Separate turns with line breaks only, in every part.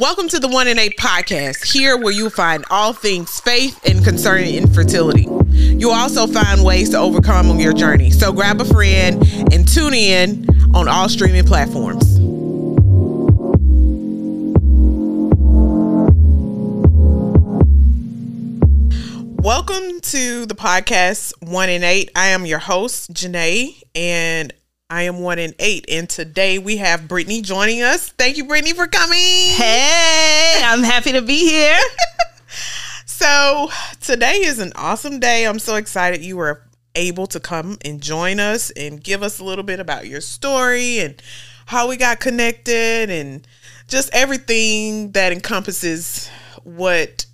Welcome to the One in Eight podcast, here where you'll find all things faith and concerning infertility. You'll also find ways to overcome on your journey. So grab a friend and tune in on all streaming platforms. Welcome to the podcast One in Eight. I am your host, Janae, and I am one in eight. And today we have Brittany joining us. Thank you, Brittany, for coming.
Hey, I'm happy to be here.
so today is an awesome day. I'm so excited you were able to come and join us and give us a little bit about your story and how we got connected and just everything that encompasses what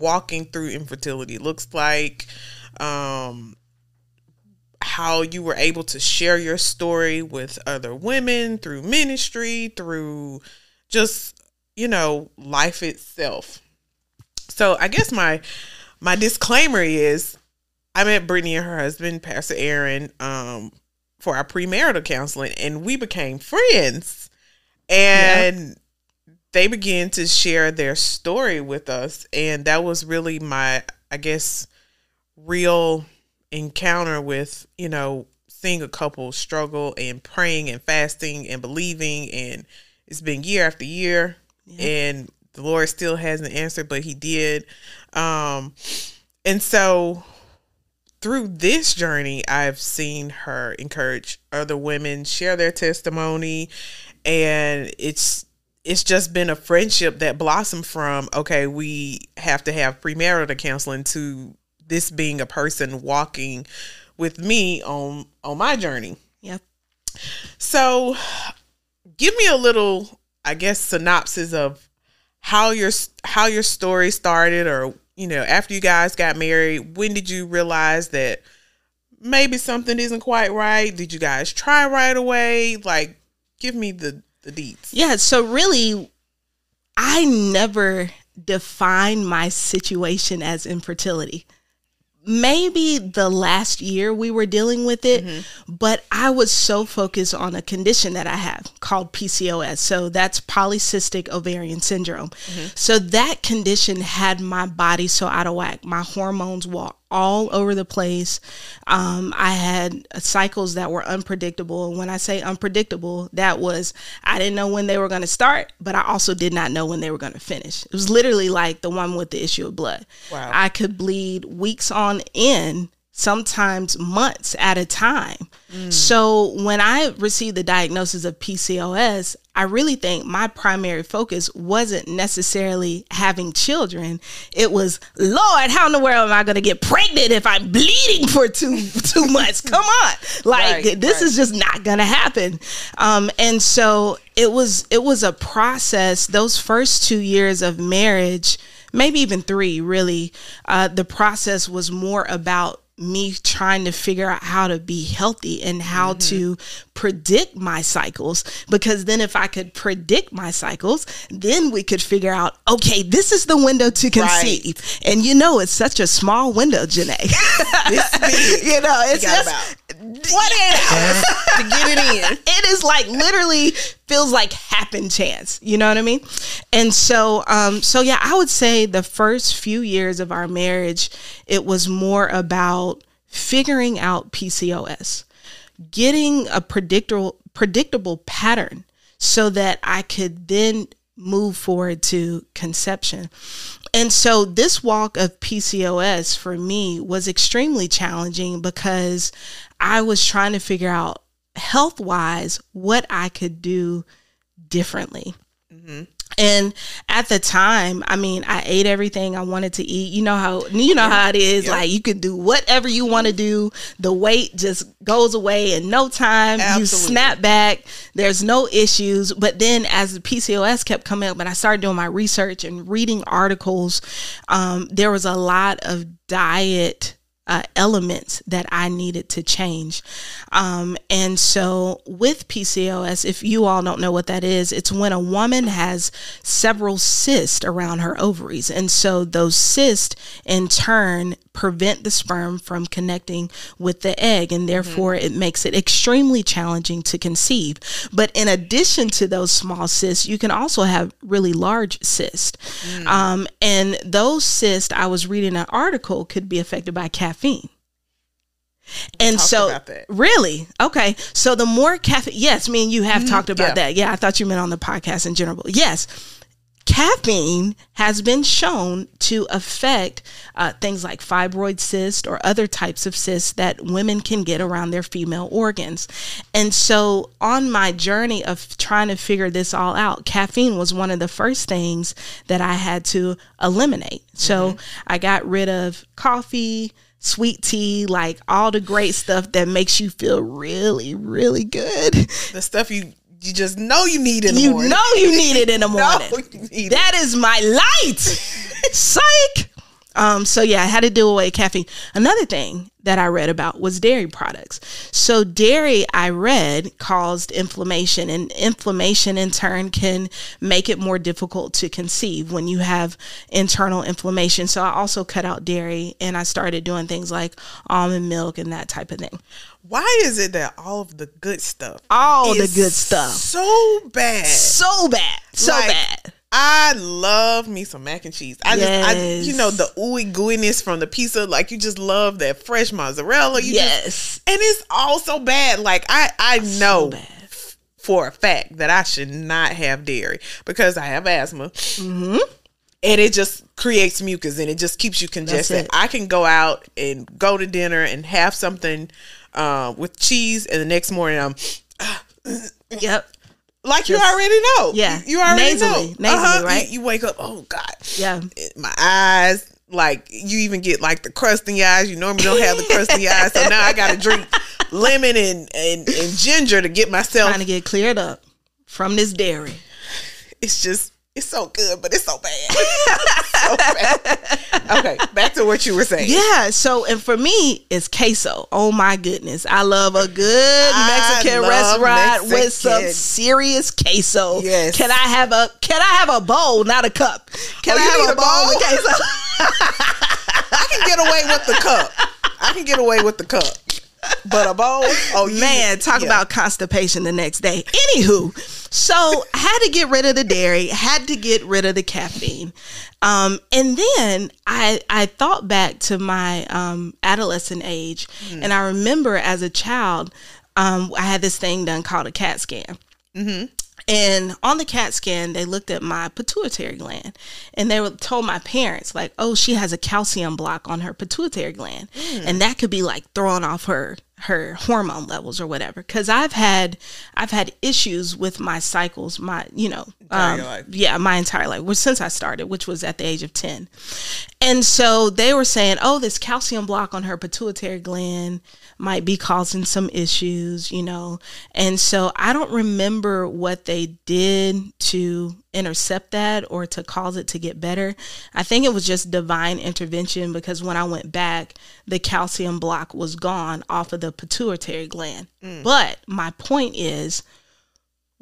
walking through infertility looks like. Um, how you were able to share your story with other women through ministry, through just, you know, life itself. So I guess my my disclaimer is I met Brittany and her husband, Pastor Aaron, um, for our premarital counseling, and we became friends. And they began to share their story with us. And that was really my, I guess, real encounter with, you know, seeing a couple struggle and praying and fasting and believing and it's been year after year yeah. and the Lord still hasn't answered, but he did. Um and so through this journey, I've seen her encourage other women share their testimony and it's it's just been a friendship that blossomed from okay, we have to have premarital counseling to this being a person walking with me on on my journey.
Yep.
So, give me a little, I guess, synopsis of how your how your story started, or you know, after you guys got married. When did you realize that maybe something isn't quite right? Did you guys try right away? Like, give me the the deets.
Yeah. So really, I never defined my situation as infertility maybe the last year we were dealing with it, mm-hmm. but I was so focused on a condition that I have called PCOS. So that's polycystic ovarian syndrome. Mm-hmm. So that condition had my body so out of whack. My hormones were all over the place. Um, I had cycles that were unpredictable. And when I say unpredictable, that was I didn't know when they were going to start, but I also did not know when they were going to finish. It was literally like the one with the issue of blood. Wow. I could bleed weeks on end sometimes months at a time. Mm. So when I received the diagnosis of PCOS, I really think my primary focus wasn't necessarily having children. It was, Lord, how in the world am I going to get pregnant if I'm bleeding for two two months? Come on, like right, this right. is just not going to happen. Um, and so it was it was a process. Those first two years of marriage maybe even three really uh, the process was more about me trying to figure out how to be healthy and how mm-hmm. to predict my cycles because then if I could predict my cycles, then we could figure out, okay, this is the window to conceive. Right. And you know, it's such a small window, Janae. you know, it's just
what hours to get it in.
It is like literally feels like happen chance. You know what I mean? And so, um, so yeah, I would say the first few years of our marriage, it was more about figuring out PCOS getting a predictable predictable pattern so that I could then move forward to conception. And so this walk of PCOS for me was extremely challenging because I was trying to figure out health wise what I could do differently. Mm-hmm. And at the time, I mean, I ate everything I wanted to eat. You know how you know yeah. how it is. Yeah. Like you can do whatever you want to do. The weight just goes away in no time. Absolutely. You snap back. There's no issues. But then as the PCOS kept coming up, and I started doing my research and reading articles, um, there was a lot of diet uh, elements that I needed to change. Um, and so with PCOS, if you all don't know what that is, it's when a woman has several cysts around her ovaries. And so those cysts in turn prevent the sperm from connecting with the egg and therefore mm-hmm. it makes it extremely challenging to conceive. But in addition to those small cysts, you can also have really large cysts. Mm. Um, and those cysts, I was reading an article, could be affected by caffeine. And so, really, okay. So the more caffeine, yes, me and you have mm talked about yeah. that. Yeah, I thought you meant on the podcast in general. Yes, caffeine has been shown to affect uh, things like fibroid cysts or other types of cysts that women can get around their female organs. And so, on my journey of trying to figure this all out, caffeine was one of the first things that I had to eliminate. So, mm-hmm. I got rid of coffee sweet tea, like all the great stuff that makes you feel really, really good.
The stuff you you just know you need in the
you
morning.
You know you need it in the morning. that is my light. Psych. Um, so yeah, I had to do away caffeine. Another thing that I read about was dairy products. So dairy, I read, caused inflammation, and inflammation in turn can make it more difficult to conceive when you have internal inflammation. So I also cut out dairy, and I started doing things like almond milk and that type of thing.
Why is it that all of the good stuff,
all the good stuff,
so bad,
so bad, so like, bad?
I love me some mac and cheese. I yes. just, I, you know, the ooey gooiness from the pizza. Like you just love that fresh mozzarella. You
yes,
just, and it's all so bad. Like I, I know so f- for a fact that I should not have dairy because I have asthma. Mm-hmm. And it just creates mucus and it just keeps you congested. I can go out and go to dinner and have something uh, with cheese, and the next morning I'm.
yep.
Like Just, you already know.
Yeah.
You already
nasally,
know.
Nasally, uh-huh.
right? You, you, wake up, oh God.
Yeah.
My eyes, like you even get like the crust in your eyes. You normally don't have the crust in your eyes. So now I gotta drink lemon and, and, and ginger to get myself
trying to get cleared up from this dairy.
It's just it's so good, but it's so bad. Okay, back to what you were saying.
Yeah, so and for me, it's queso. Oh my goodness, I love a good Mexican restaurant Mexican. with some serious queso.
Yes.
Can I have a Can I have a bowl, not a cup? Can
oh,
I have a, a bowl, bowl with queso?
I can get away with the cup. I can get away with the cup but a bowl. Oh
man, talk yeah. about constipation the next day. Anywho, so I had to get rid of the dairy, had to get rid of the caffeine, um, and then I I thought back to my um, adolescent age, mm. and I remember as a child, um, I had this thing done called a CAT scan. Mm-hmm. And on the CAT scan, they looked at my pituitary gland and they were told my parents, like, oh, she has a calcium block on her pituitary gland. Mm. And that could be like throwing off her her hormone levels or whatever because i've had i've had issues with my cycles my you know um, yeah my entire life which since i started which was at the age of 10 and so they were saying oh this calcium block on her pituitary gland might be causing some issues, you know. And so I don't remember what they did to intercept that or to cause it to get better. I think it was just divine intervention because when I went back, the calcium block was gone off of the pituitary gland. Mm. But my point is,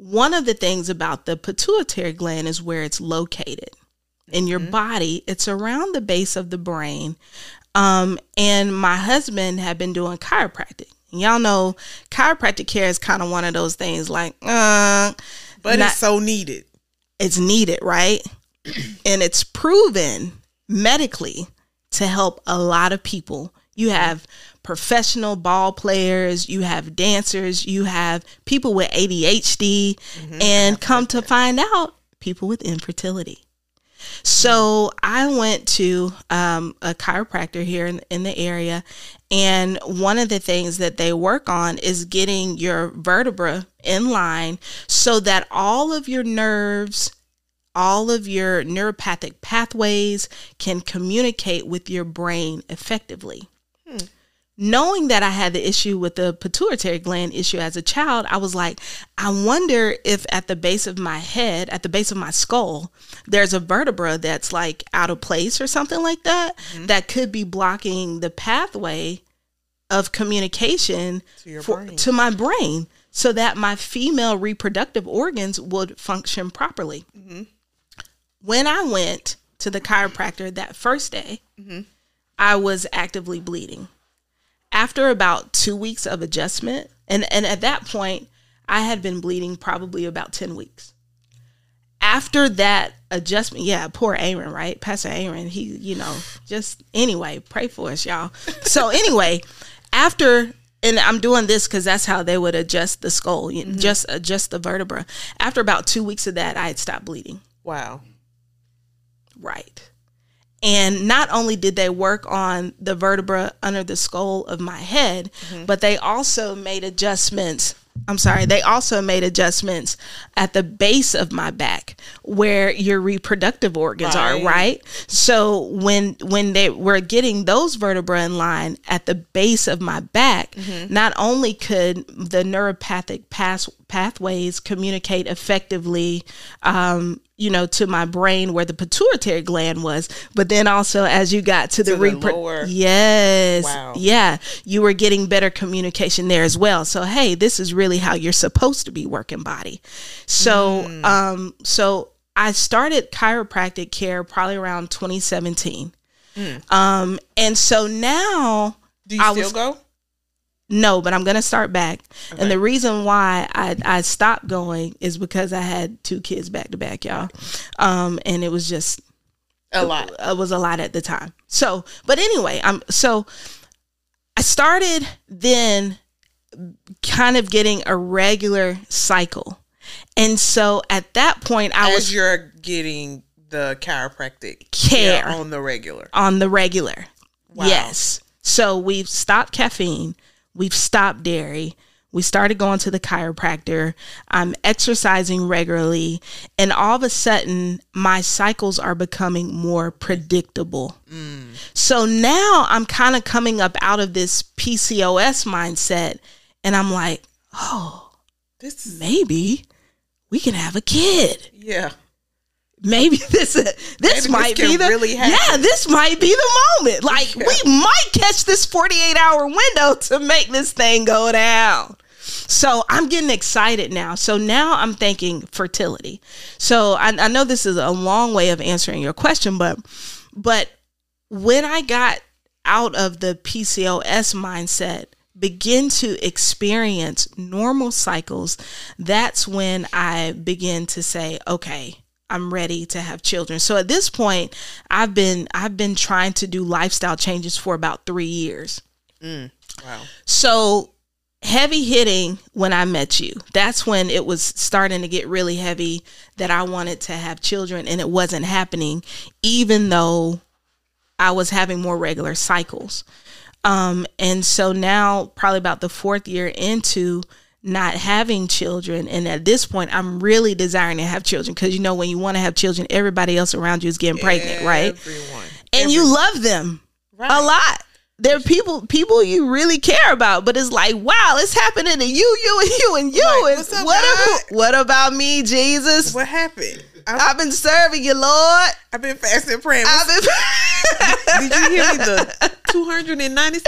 one of the things about the pituitary gland is where it's located in your mm-hmm. body. It's around the base of the brain. Um, and my husband had been doing chiropractic. Y'all know chiropractic care is kind of one of those things like, uh,
but not, it's so needed.
It's needed, right? and it's proven medically to help a lot of people. You have professional ball players, you have dancers, you have people with ADHD, mm-hmm. and come to find out, people with infertility. So I went to um, a chiropractor here in, in the area, and one of the things that they work on is getting your vertebra in line so that all of your nerves, all of your neuropathic pathways can communicate with your brain effectively. Hmm. Knowing that I had the issue with the pituitary gland issue as a child, I was like, I wonder if at the base of my head, at the base of my skull, there's a vertebra that's like out of place or something like that,
Mm-hmm.
that could be blocking the pathway of communication
To
for, to my brain so that my female reproductive organs would function properly.
Mm-hmm.
When I went to the chiropractor that first day,
Mm-hmm.
I was actively bleeding. After about two weeks of adjustment, and, and at that point, I had been bleeding probably about 10 weeks. After that adjustment, yeah, poor Aaron, right? Pastor Aaron, he, you know, just anyway, pray for us, y'all. So, anyway, after, and I'm doing this because that's how they would adjust the skull, you mm-hmm. just adjust the vertebra. After about two weeks of that, I had stopped bleeding.
Wow.
Right. And not only did they work on the vertebra under the skull of my head, but they also made adjustments. I'm sorry, they also made adjustments at the base of my back where your reproductive organs are,
Right.
right? So when when they were getting those vertebrae in line at the base of my back, not only could the neuropathic pass, pathways communicate effectively um, you know, to my brain where the pituitary gland was, but then also as you got to the,
To the lower.
yes,
Wow.
yeah, you were getting better communication there as well. So hey, this is really how you're supposed to be working body. So,
Mm.
um, so I started chiropractic care probably around 2017. Um, and so now
Mm. Do you
I
still
was-
go?
No, but I'm gonna start back.
Okay.
And the reason why I, I stopped going is because I had two kids back to back, y'all. Um, and it was just
A lot.
it was a lot at the time. So, but anyway, I'm so I started then kind of getting a regular cycle. And so at that point I
As
was
you're getting the chiropractic
Care.
on the regular.
on the regular.
Wow.
Yes. So we've stopped caffeine, we've stopped dairy. We started going to the chiropractor. I'm exercising regularly. And all of a sudden, my cycles are becoming more predictable. So now I'm kind of coming up out of this PCOS mindset. And I'm like, oh,
This is
maybe we can have a kid
yeah.
Maybe this uh, this
this
might
can
be the
really
yeah this might be the moment. Like
Yeah.
we might catch this 48 hour window to make this thing go down. So i'm getting excited now. So now i'm thinking fertility. So I, I know this is a long way of answering your question but but when i got out of the pcos mindset begin to experience normal cycles that's when i begin to say okay i'm ready to have children so at this point i've been i've been trying to do lifestyle changes for about three years
Wow.
so heavy hitting when I met you. That's when it was starting to get really heavy that I wanted to have children and it wasn't happening, even though I was having more regular cycles. Um, and so now, probably about the fourth year into not having children, and at this point, I'm really desiring to have children because you know, when you want to have children, everybody else around you is getting pregnant, right?
Everyone.
and you love them
Right.
a lot. They're people people you really care about, but it's like, wow, it's happening to you, you, and you, and you.
Like,
and
up,
what, about, what about me, Jesus?
What happened? I,
I've been serving you, Lord.
I've been fasting praying.
I've been
Did you hear me? The 297.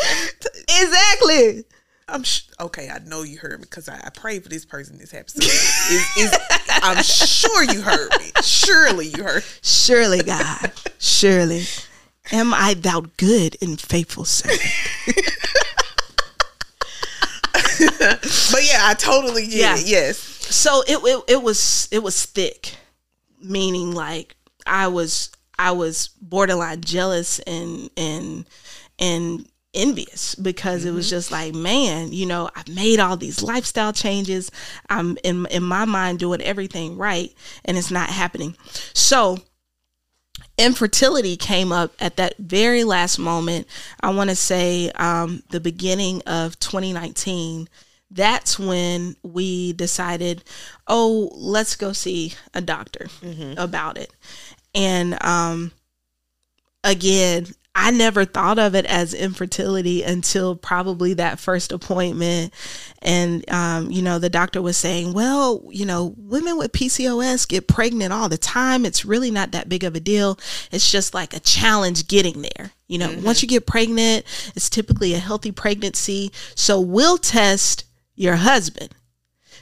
exactly.
I'm sh- okay. I know you heard me because I, I prayed for this person. This happened. So is, is, I'm sure you heard me. Surely you heard.
Surely, God, surely, am I thou good and faithful servant?
But yeah, I totally get
Yeah.
it. Yes.
so it, it it was it was thick meaning like i was i was borderline jealous and and and envious because it was just like man you know i've made all these lifestyle changes. I'm in in my mind doing everything right and it's not happening. So infertility came up at that very last moment. I want to say um, the beginning of 2019 that's when we decided oh let's go see a doctor about it. And um, again I never thought of it as infertility until probably that first appointment. And, um, you know, the doctor was saying, well, you know, women with PCOS get pregnant all the time. It's really not that big of a deal. It's just like a challenge getting there. You know, mm-hmm. once you get pregnant, it's typically a healthy pregnancy. So we'll test your husband.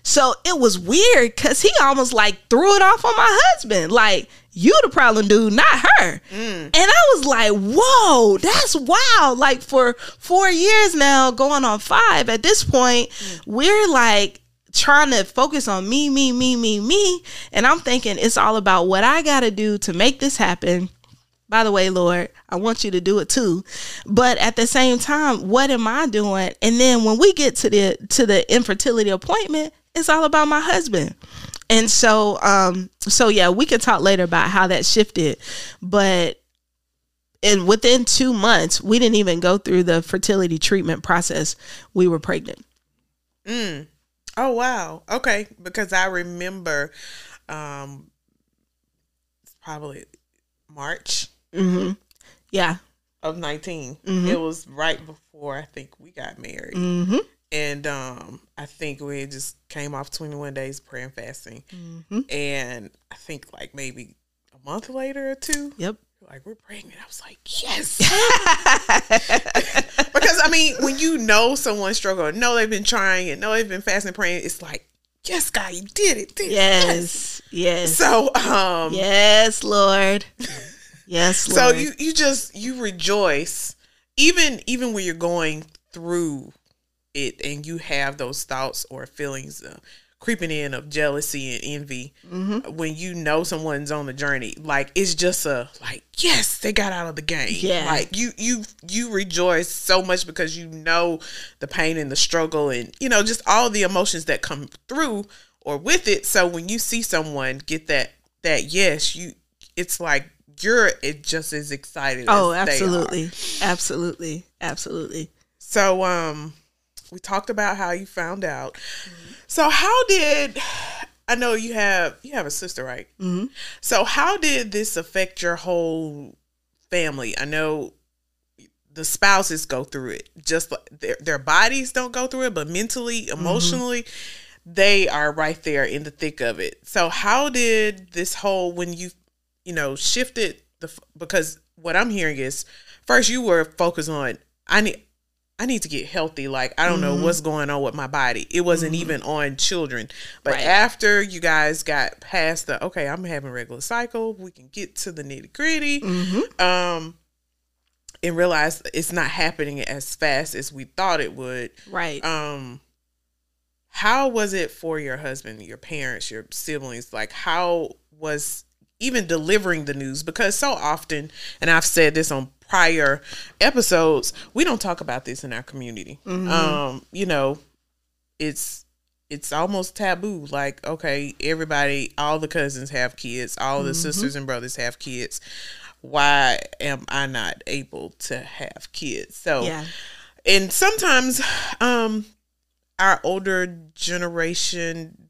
So it was weird because he almost like threw it off on my husband. Like, you the problem dude, not her. Mm. And I was like, whoa, that's wild. Like for four years now, going on five, at this point, mm. we're like trying to focus on me, me, me, me, me. And I'm thinking it's all about what I gotta do to make this happen. By the way, Lord, I want you to do it too. But at the same time, what am I doing? And then when we get to the to the infertility appointment, it's all about my husband. And so um so yeah, we can talk later about how that shifted, but and within 2 months, we didn't even go through the fertility treatment process. We were pregnant.
Mm. Oh wow. Okay, because I remember um probably March.
Mm-hmm. Yeah.
Of 19. Mm-hmm. It was right before I think we got married.
Mm-hmm
and um, I think we just came off 21 days prayer and fasting, mm-hmm. and I think like maybe a month later or two.
Yep.
Like we're pregnant. I was like, yes, because I mean, when you know someone struggle, know they've been trying, and know they've been fasting, praying, it's like, yes, God, you did it. Did
yes,
yes, yes. So, um,
yes, Lord, yes.
Lord. So you you just you rejoice, even even when you're going through it and you have those thoughts or feelings uh, creeping in of jealousy and envy mm-hmm. when you know someone's on the journey. Like it's just a like yes they got out of the game.
Yeah.
Like you you you rejoice so much because you know the pain and the struggle and you know just all the emotions that come through or with it. So when you see someone get that that yes you it's like you're it just as excited
oh absolutely. Absolutely. Absolutely.
So um we talked about how you found out. Mm-hmm. So how did I know you have you have a sister, right?
Mm-hmm.
So how did this affect your whole family? I know the spouses go through it. Just like their their bodies don't go through it, but mentally, mm-hmm. emotionally, mm-hmm. they are right there in the thick of it. So how did this whole when you you know shifted the because what I'm hearing is first you were focused on I need I need to get healthy. Like, I don't mm-hmm. know what's going on with my body. It wasn't mm-hmm. even on children. But right. after you guys got past the, okay, I'm having regular cycle, we can get to the nitty gritty.
Mm-hmm.
Um, and realize it's not happening as fast as we thought it would.
Right.
Um, how was it for your husband, your parents, your siblings? Like, how was even delivering the news? Because so often, and I've said this on prior episodes, we don't talk about this in our community. Mm-hmm. Um, you know, it's it's almost taboo. Like, okay, everybody, all the cousins have kids, all the mm-hmm. sisters and brothers have kids. Why am I not able to have kids? So,
yeah.
and sometimes, um, our older generation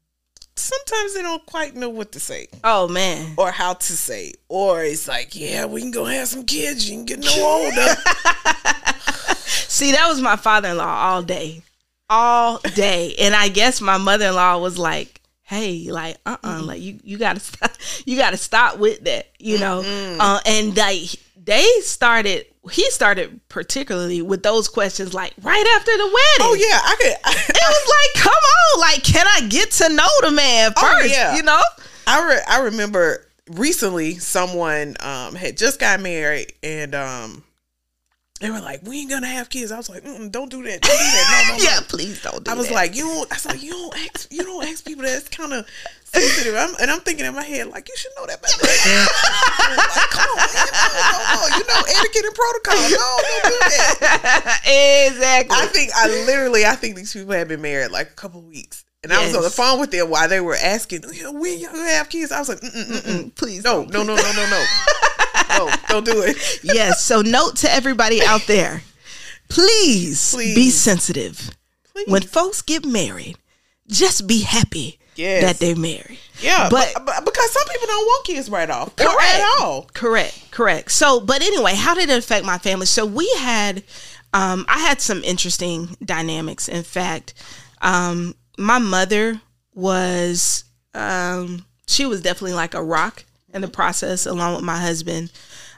sometimes they don't quite know what to say.
Oh man.
Or how to say. Or it's like, yeah, we can go have some kids. You can get no older.
See, that was my father in law all day. All day. And I guess my mother in law was like, hey, like, uh uh-uh, mm-hmm. like you you gotta stop you gotta stop with that, you know. Mm-hmm. Uh, and like they started he started particularly with those questions like right after the wedding.
Oh yeah, I could. I,
it was like, come on, like, can I get to know the man oh, first? Oh, yeah. You know,
I re- I remember recently someone um had just got married and um they were like, "We ain't gonna have kids." I was like, "Don't do that. Don't do that. No, no,
no. yeah, please don't." Do
I was
that.
like, "You don't." I was like, "You don't ask. You don't ask people that's kind of sensitive." I'm, and I'm thinking in my head, like, "You should know that better." like, come on, man. No, no, no. You know etiquette and protocol. No, don't do
that. exactly.
I think I literally, I think these people have been married like a couple weeks. And yes. I was on the phone with them while they were asking, when you have kids? I was like, mm-mm, mm-mm.
please,
no, no, no, no, no, no no, don't do it.
yes. So note to everybody out there, please, please. be sensitive. Please. When folks get married, just be happy
Yes.
that they marry.
Yeah,
But-
but, but because some people don't want kids right off or
Correct.
at all.
Correct, correct. So, but anyway, how did it affect my family? So we had, um, I had some interesting dynamics. In fact, um, my mother was, um, she was definitely like a rock in the process, along with my husband.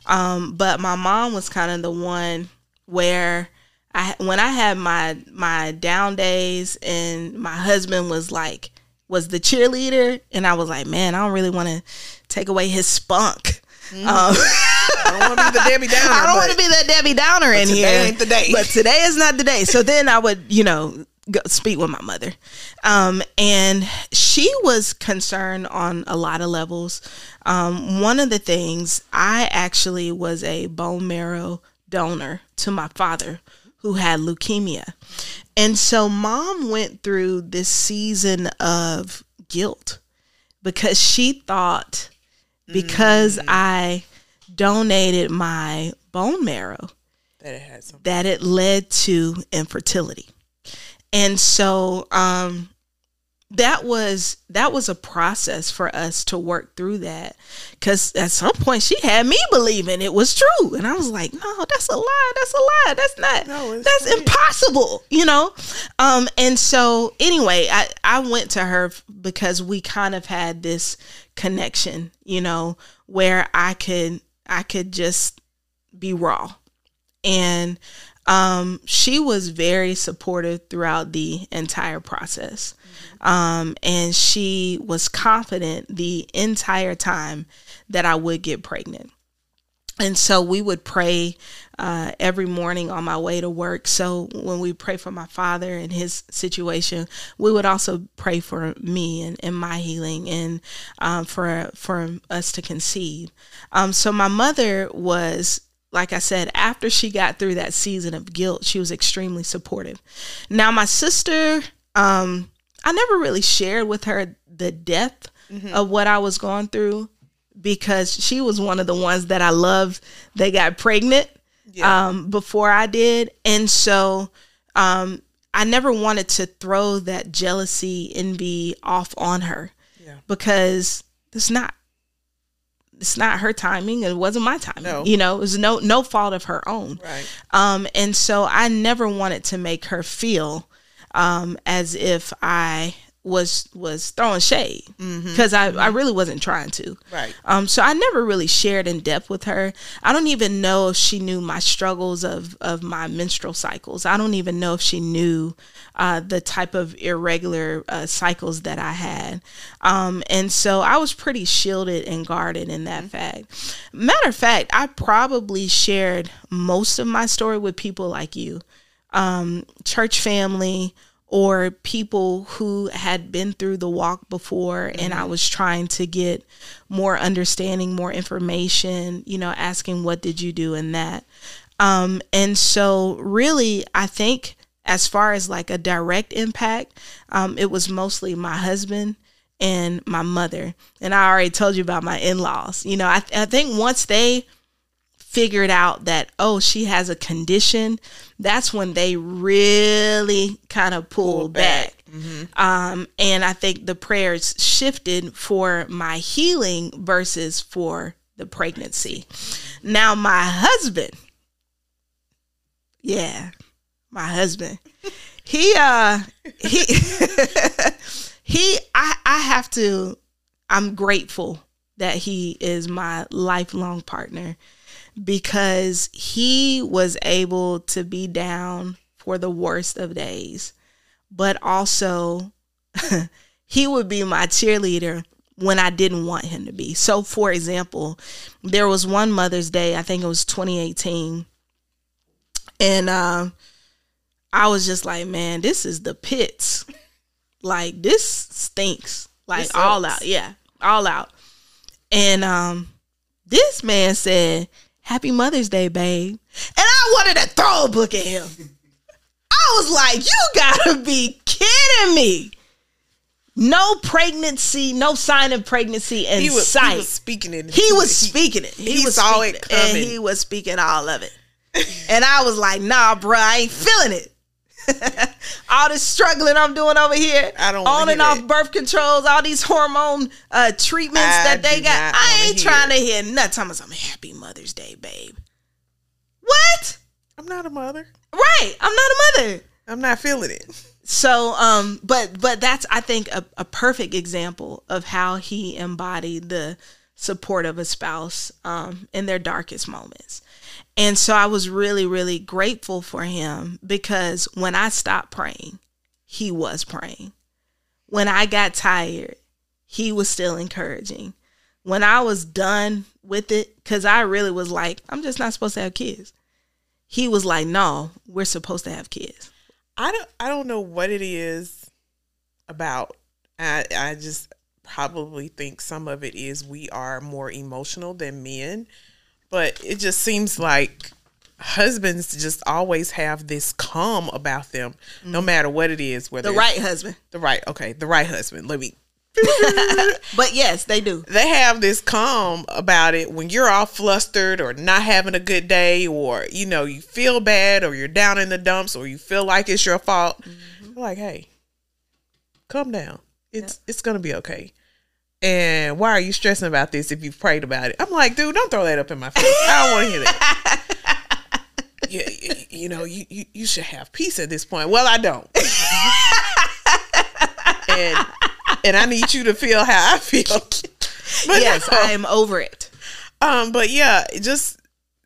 Um, but my mom was kind of the one where I, when I had my my down days, and my husband was like was the cheerleader, and I was like, man, I don't really want to take away his spunk. Um,
I don't want to be the Debbie Downer.
I don't want to be that Debbie Downer in
today
here.
ain't the day.
But today is not the day. So then I would, you know, go speak with my mother. Um, and she was concerned on a lot of levels. Um, one of the things, I actually was a bone marrow donor to my father who had leukemia. And so mom went through this season of guilt because she thought because I donated my bone marrow
that it had some.
that it led to infertility. And so um that was that was a process for us to work through that. Cuz at some point she had me believing it was true. And I was like no that's a lie. That's a lie. That's not
No,
that's
not.
impossible you know? Um and so anyway I I went to her because we kind of had this connection you know where I could I could just be raw. And um, she was very supportive throughout the entire process. Um, and she was confident the entire time that I would get pregnant. And so we would pray uh, every morning on my way to work. So when we pray for my father and his situation, we would also pray for me and, and my healing and um, for for us to conceive. Um, so my mother was like I said, after she got through that season of guilt, she was extremely supportive. Now, my sister, um, I never really shared with her the depth of what I was going through because she was one of the ones that I loved They got pregnant
Yeah.
um, before I did. And so um, I never wanted to throw that jealousy be off on her
Yeah.
because it's not it's not her timing it wasn't my timing
No.
you know it was no no fault of her own
Right.
um and so i never wanted to make her feel um as if i was was throwing shade because I, I really wasn't trying to
Right.
um, so I never really shared in depth with her. I don't even know if she knew my struggles of of my menstrual cycles. I don't even know if she knew uh, the type of irregular uh, cycles that I had. Um, and so I was pretty shielded and guarded in that fact. Matter of fact, I probably shared most of my story with people like you, um, church family or people who had been through the walk before and I was trying to get more understanding, more information, you know, asking what did you do in that. Um and so really I think as far as like a direct impact, um it was mostly my husband and my mother. And I already told you about my in-laws. You know, I I think once they figured out that oh she has a condition that's when they really kind of pulled
Pulled
back,
back.
um and i think the prayers shifted for my healing versus for the pregnancy. Now my husband yeah my husband he uh he he i i have to i'm grateful that he is my lifelong partner because he was able to be down for the worst of days, but also he would be my cheerleader when I didn't want him to be. So, for example, there was one Mother's Day, I think it was 2018, and uh, I was just like, man, this is the pits. Like, this stinks. Like,
This
all out. Yeah, all out. And um, this man said, Happy Mother's Day, babe. And I wanted to throw a book at him. I was like, You gotta be kidding me. No pregnancy, no sign of pregnancy in
He was,
sight.
he was speaking it.
He was speaking it. He,
he
was
saw it
and
coming.
he was speaking all of it. and I was like, "Nah, bro, I ain't feeling it." all this struggling I'm doing over here.
I don't
on and off
that.
birth controls, all these hormone uh, treatments
I
that they got. I ain't trying
it.
to hear about some happy Mother's Day, babe. What?
I'm not a mother.
Right. I'm not a mother.
I'm not feeling it.
So, um, but but that's I think a, a perfect example of how he embodied the support of a spouse um, in their darkest moments. And so I was really, really grateful for him because when I stopped praying, he was praying. When I got tired, he was still encouraging. When I was done with it, because I really was like, I'm just not supposed to have kids. He was like, No, we're supposed to have kids.
I don't I don't know what it is about. I I just probably think some of it is we are more emotional than men, but it just seems like husbands just always have this calm about them, no matter what it is. Whether
The right husband.
the right, okay, the right husband. Let me
But yes, they do.
they have this calm about it when you're all flustered or not having a good day or you know you feel bad or you're down in the dumps or you feel like it's your fault
Mm-hmm.
Like hey calm down it's it's gonna be okay and why are you stressing about this if you've prayed about it i'm like dude don't throw that up in my face i don't want to hear that yeah, you, you know, you, you you should have peace at this point. Well, I don't, and and I need you to feel how I feel. But
yes,
no.
I am over it.
Um, but yeah, just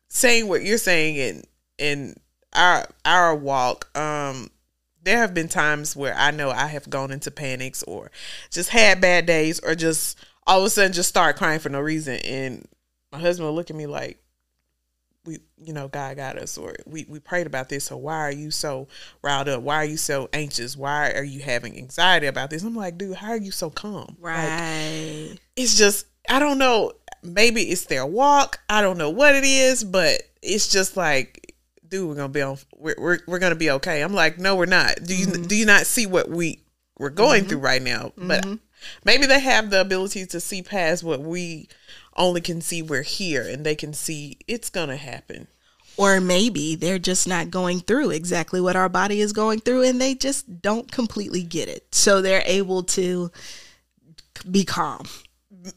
saying what you're saying in in our our walk, um, there have been times where I know I have gone into panics or just had bad days or just all of a sudden just start crying for no reason and my husband will look at me like we you know God got us or we we prayed about this so why are you so riled up why are you so anxious why are you having anxiety about this I'm like dude how are you so calm Like,
Right.
it's just I don't know. Maybe it's their walk. I don't know what it is, but it's just like, dude, we're gonna be on. We're we're, we're gonna be okay. I'm like, no, we're not. Do you mm-hmm. do you not see what we we're going mm-hmm. through right now? But mm-hmm. maybe they have the ability to see past what we only can see. We're here, and they can see it's gonna happen.
Or maybe they're just not going through exactly what our body is going through and they just don't completely get it. So they're able to be calm.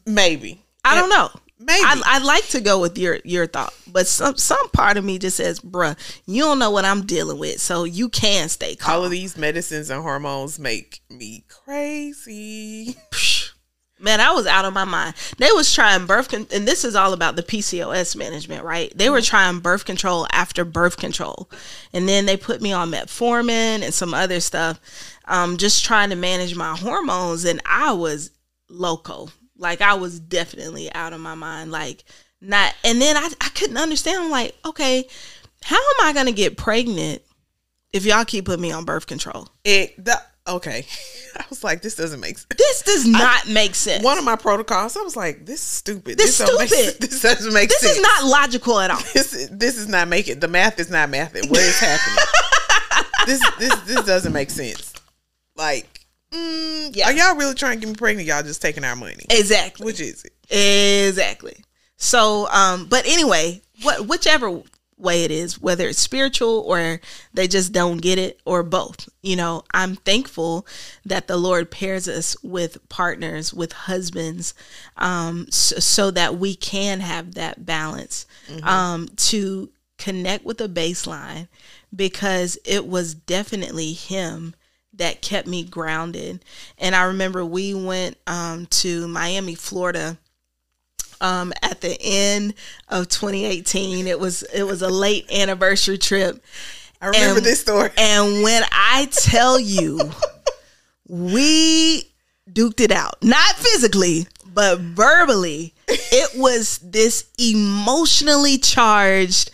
Maybe
I don't know.
Maybe.
I, I like to go with your your thought, but some some part of me just says, "Bruh, you don't know what I'm dealing with, so you can stay calm."
all of these medicines and hormones make me crazy.
Man, I was out of my mind. They was trying birth con- and this is all about the PCOS management, right? They were trying birth control after birth control. And then they put me on metformin and some other stuff. Um just trying to manage my hormones and I was loco. Like I was definitely out of my mind like not and then I I couldn't understand I'm like, okay, how am I going to get pregnant if y'all keep putting me on birth control?
It the, okay. I was like, this doesn't make sense.
This does not make sense.
one of my protocols. I was like, "This is stupid.
This
make
stupid.
This doesn't make
this
sense.
This is not logical at all.
This this is not making the math is not mathing. What is happening? this this this doesn't make sense. Like, mm,
Yeah.
are y'all really trying to get me pregnant? Y'all just taking our money.
Exactly.
Which is it?
Exactly. So, um, but anyway, what whichever way it is, whether it's spiritual or they just don't get it or both, you know, I'm thankful that the Lord pairs us with partners, with husbands, um, so, so that we can have that balance, um, to connect with a baseline because it was definitely him that kept me grounded. And I remember we went um, to Miami, Florida um, at the end of 2018. It was it was a late anniversary trip.
I remember
And-
this story.
And when I tell you, we duked it out, not physically, but verbally. It was this emotionally charged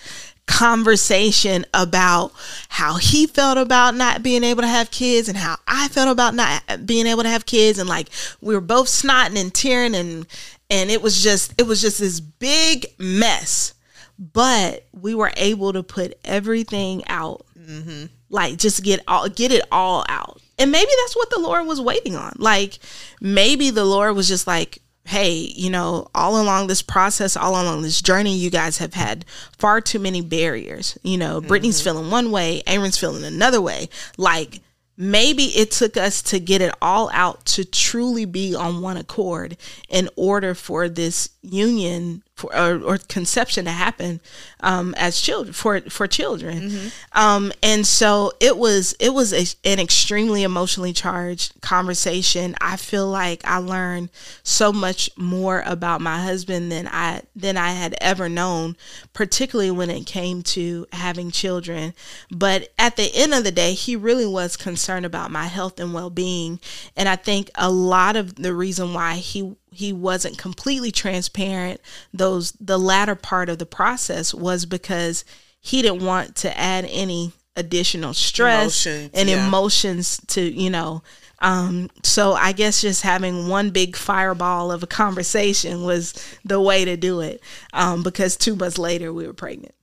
conversation about how he felt about not being able to have kids and how I felt about not being able to have kids. And like we were both snotting and tearing and and it was just it was just this big mess. But we were able to put everything out mm-hmm. like just get all get it all out. And maybe that's what the lord was waiting on. Like maybe the lord was just like hey, you know, all along this process, all along this journey, you guys have had far too many barriers. You know, Brittany's mm-hmm. feeling one way, Aaron's feeling another way. Like, maybe it took us to get it all out to truly be on one accord in order for this union for, or, or conception to happen um, as children for for children. Mm-hmm. um, and so it was it was a, an extremely emotionally charged conversation. I feel like i learned so much more about my husband than i than i had ever known particularly when it came to having children. But at the end of the day he really was concerned about my health and well-being. And i think a lot of the reason why he he wasn't completely transparent those the latter part of the process was because he didn't want to add any additional stress emotions, and yeah. emotions to you know um, so i guess just having one big fireball of a conversation was the way to do it um, because two months later we were pregnant.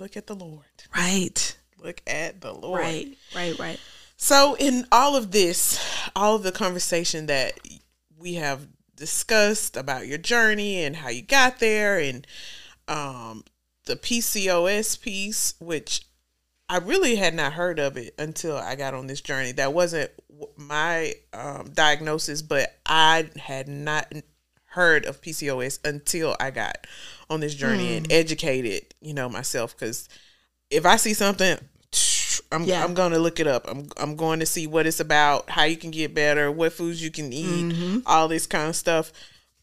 Look at the lord.
Right.
Look at the lord.
Right right right.
So in all of this all of the conversation that we have discussed about your journey and how you got there and um, the PCOS piece, which I really had not heard of it until I got on this journey. That wasn't my um, diagnosis, but I had not heard of PCOS until I got on this journey mm. and hmm. educated, you know, myself. Because if I see something, I'm yeah. I'm going to look it up. I'm I'm going to see what it's about, how you can get better, what foods you can eat, mm-hmm. all this kind of stuff.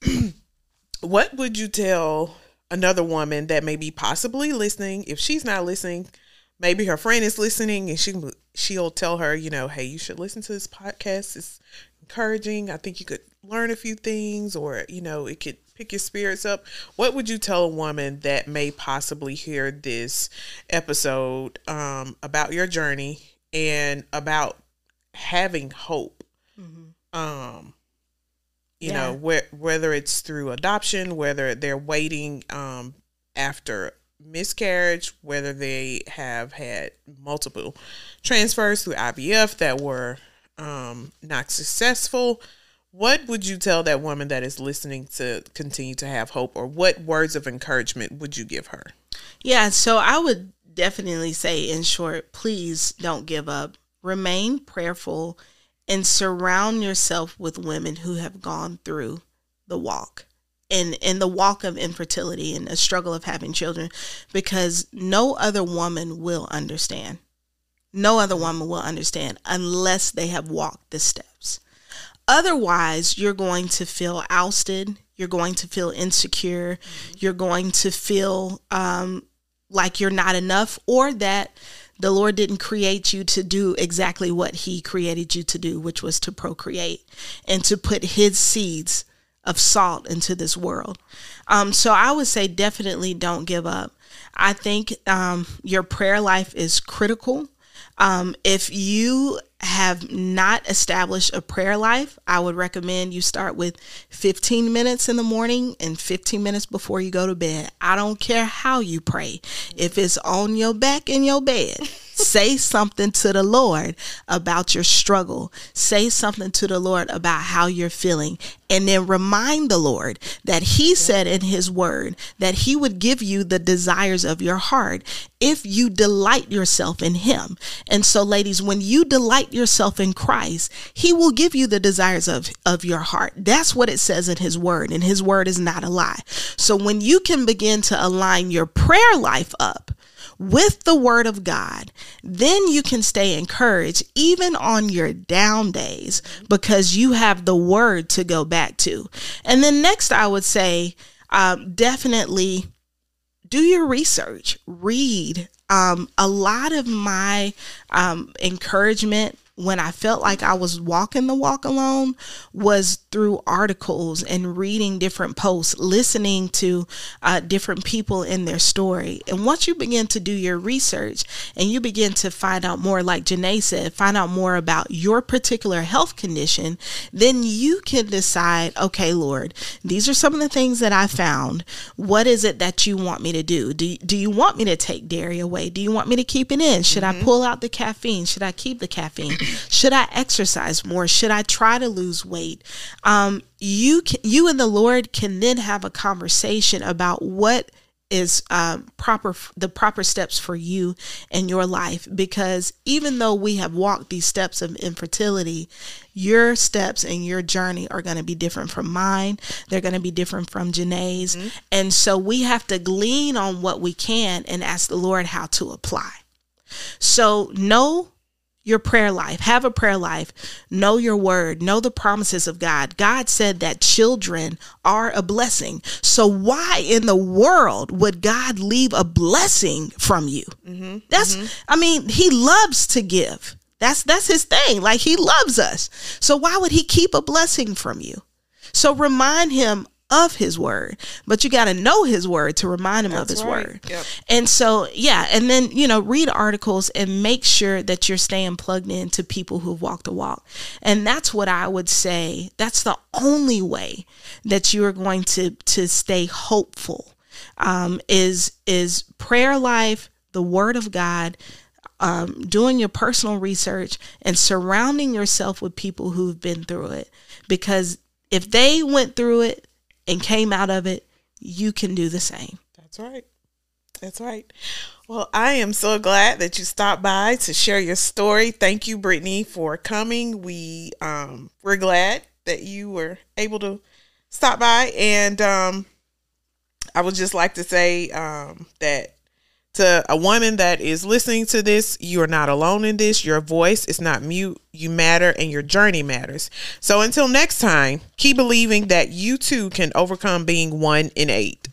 what would you tell another woman that may be possibly listening if she's not listening? Maybe her friend is listening and she she'll tell her, you know, hey, you should listen to this podcast. It's encouraging. I think you could learn a few things or, you know, it could pick your spirits up. What would you tell a woman that may possibly hear this episode um, about your journey and about having hope? Mm-hmm. Um, you yeah. know, wh- whether it's through adoption, whether they're waiting um, after miscarriage, whether they have had multiple transfers through IVF that were um, not successful what would you tell that woman that is listening to continue to have hope, or what words of encouragement would you give her?
Yeah, so I would definitely say, in short, please don't give up. Remain prayerful and surround yourself with women who have gone through the walk and in the walk of infertility and the struggle of having children because no other woman will understand. No other woman will understand unless they have walked the steps. Otherwise, you're going to feel ousted. You're going to feel insecure. Mm-hmm. You're going to feel um, like you're not enough or that the Lord didn't create you to do exactly what He created you to do, which was to procreate and to put His seeds of salt into this world. Um, so I would say definitely don't give up. I think um, your prayer life is critical. Um, if you have not established a prayer life, I would recommend you start with 15 minutes in the morning and 15 minutes before you go to bed. I don't care how you pray. If it's on your back in your bed, Say something to the Lord about your struggle. Say something to the Lord about how you're feeling. And then remind the Lord that He said in His word that He would give you the desires of your heart if you delight yourself in Him. And so, ladies, when you delight yourself in Christ, He will give you the desires of, of your heart. That's what it says in His word, and His word is not a lie. So, when you can begin to align your prayer life up, with the word of God, then you can stay encouraged even on your down days because you have the word to go back to. And then next, I would say, um, definitely do your research, read. Um, a lot of my um, encouragement when I felt like I was walking the walk alone was through articles and reading different posts, listening to uh, different people in their story. And once you begin to do your research and you begin to find out more, like Janae said, find out more about your particular health condition, then you can decide, okay, Lord, these are some of the things that I found. What is it that you want me to do? Do, do you want me to take dairy away? Do you want me to keep it in? Should mm-hmm. I pull out the caffeine? Should I keep the caffeine? Should I exercise more? Should I try to lose weight? Um, you can, you and the Lord can then have a conversation about what is um, proper the proper steps for you and your life because even though we have walked these steps of infertility your steps and your journey are going to be different from mine they're going to be different from Janae's mm-hmm. and so we have to glean on what we can and ask the Lord how to apply so know your prayer life. Have a prayer life. Know your word. Know the promises of God. God said that children are a blessing. So why in the world would God leave a blessing from you? Mm-hmm. That's mm-hmm. I mean, he loves to give. That's that's his thing. Like he loves us. So why would he keep a blessing from you? So remind him of his word, but you got to know his word to remind him That's of his right. word. Yep. And so, yeah, and then, you know, read articles and make sure that you're staying plugged in to people who've walked the walk. And that's what I would say. That's the only way that you are going to to stay hopeful. Um, is is prayer life, the word of God, um, doing your personal research and surrounding yourself with people who've been through it. Because if they went through it, and came out of it, you can do the same.
That's right. That's right. Well, I am so glad that you stopped by to share your story. Thank you, Brittany, for coming. We um we're glad that you were able to stop by and um I would just like to say um that to a woman that is listening to this, you are not alone in this. Your voice is not mute. You matter and your journey matters. So until next time, keep believing that you too can overcome being one in eight.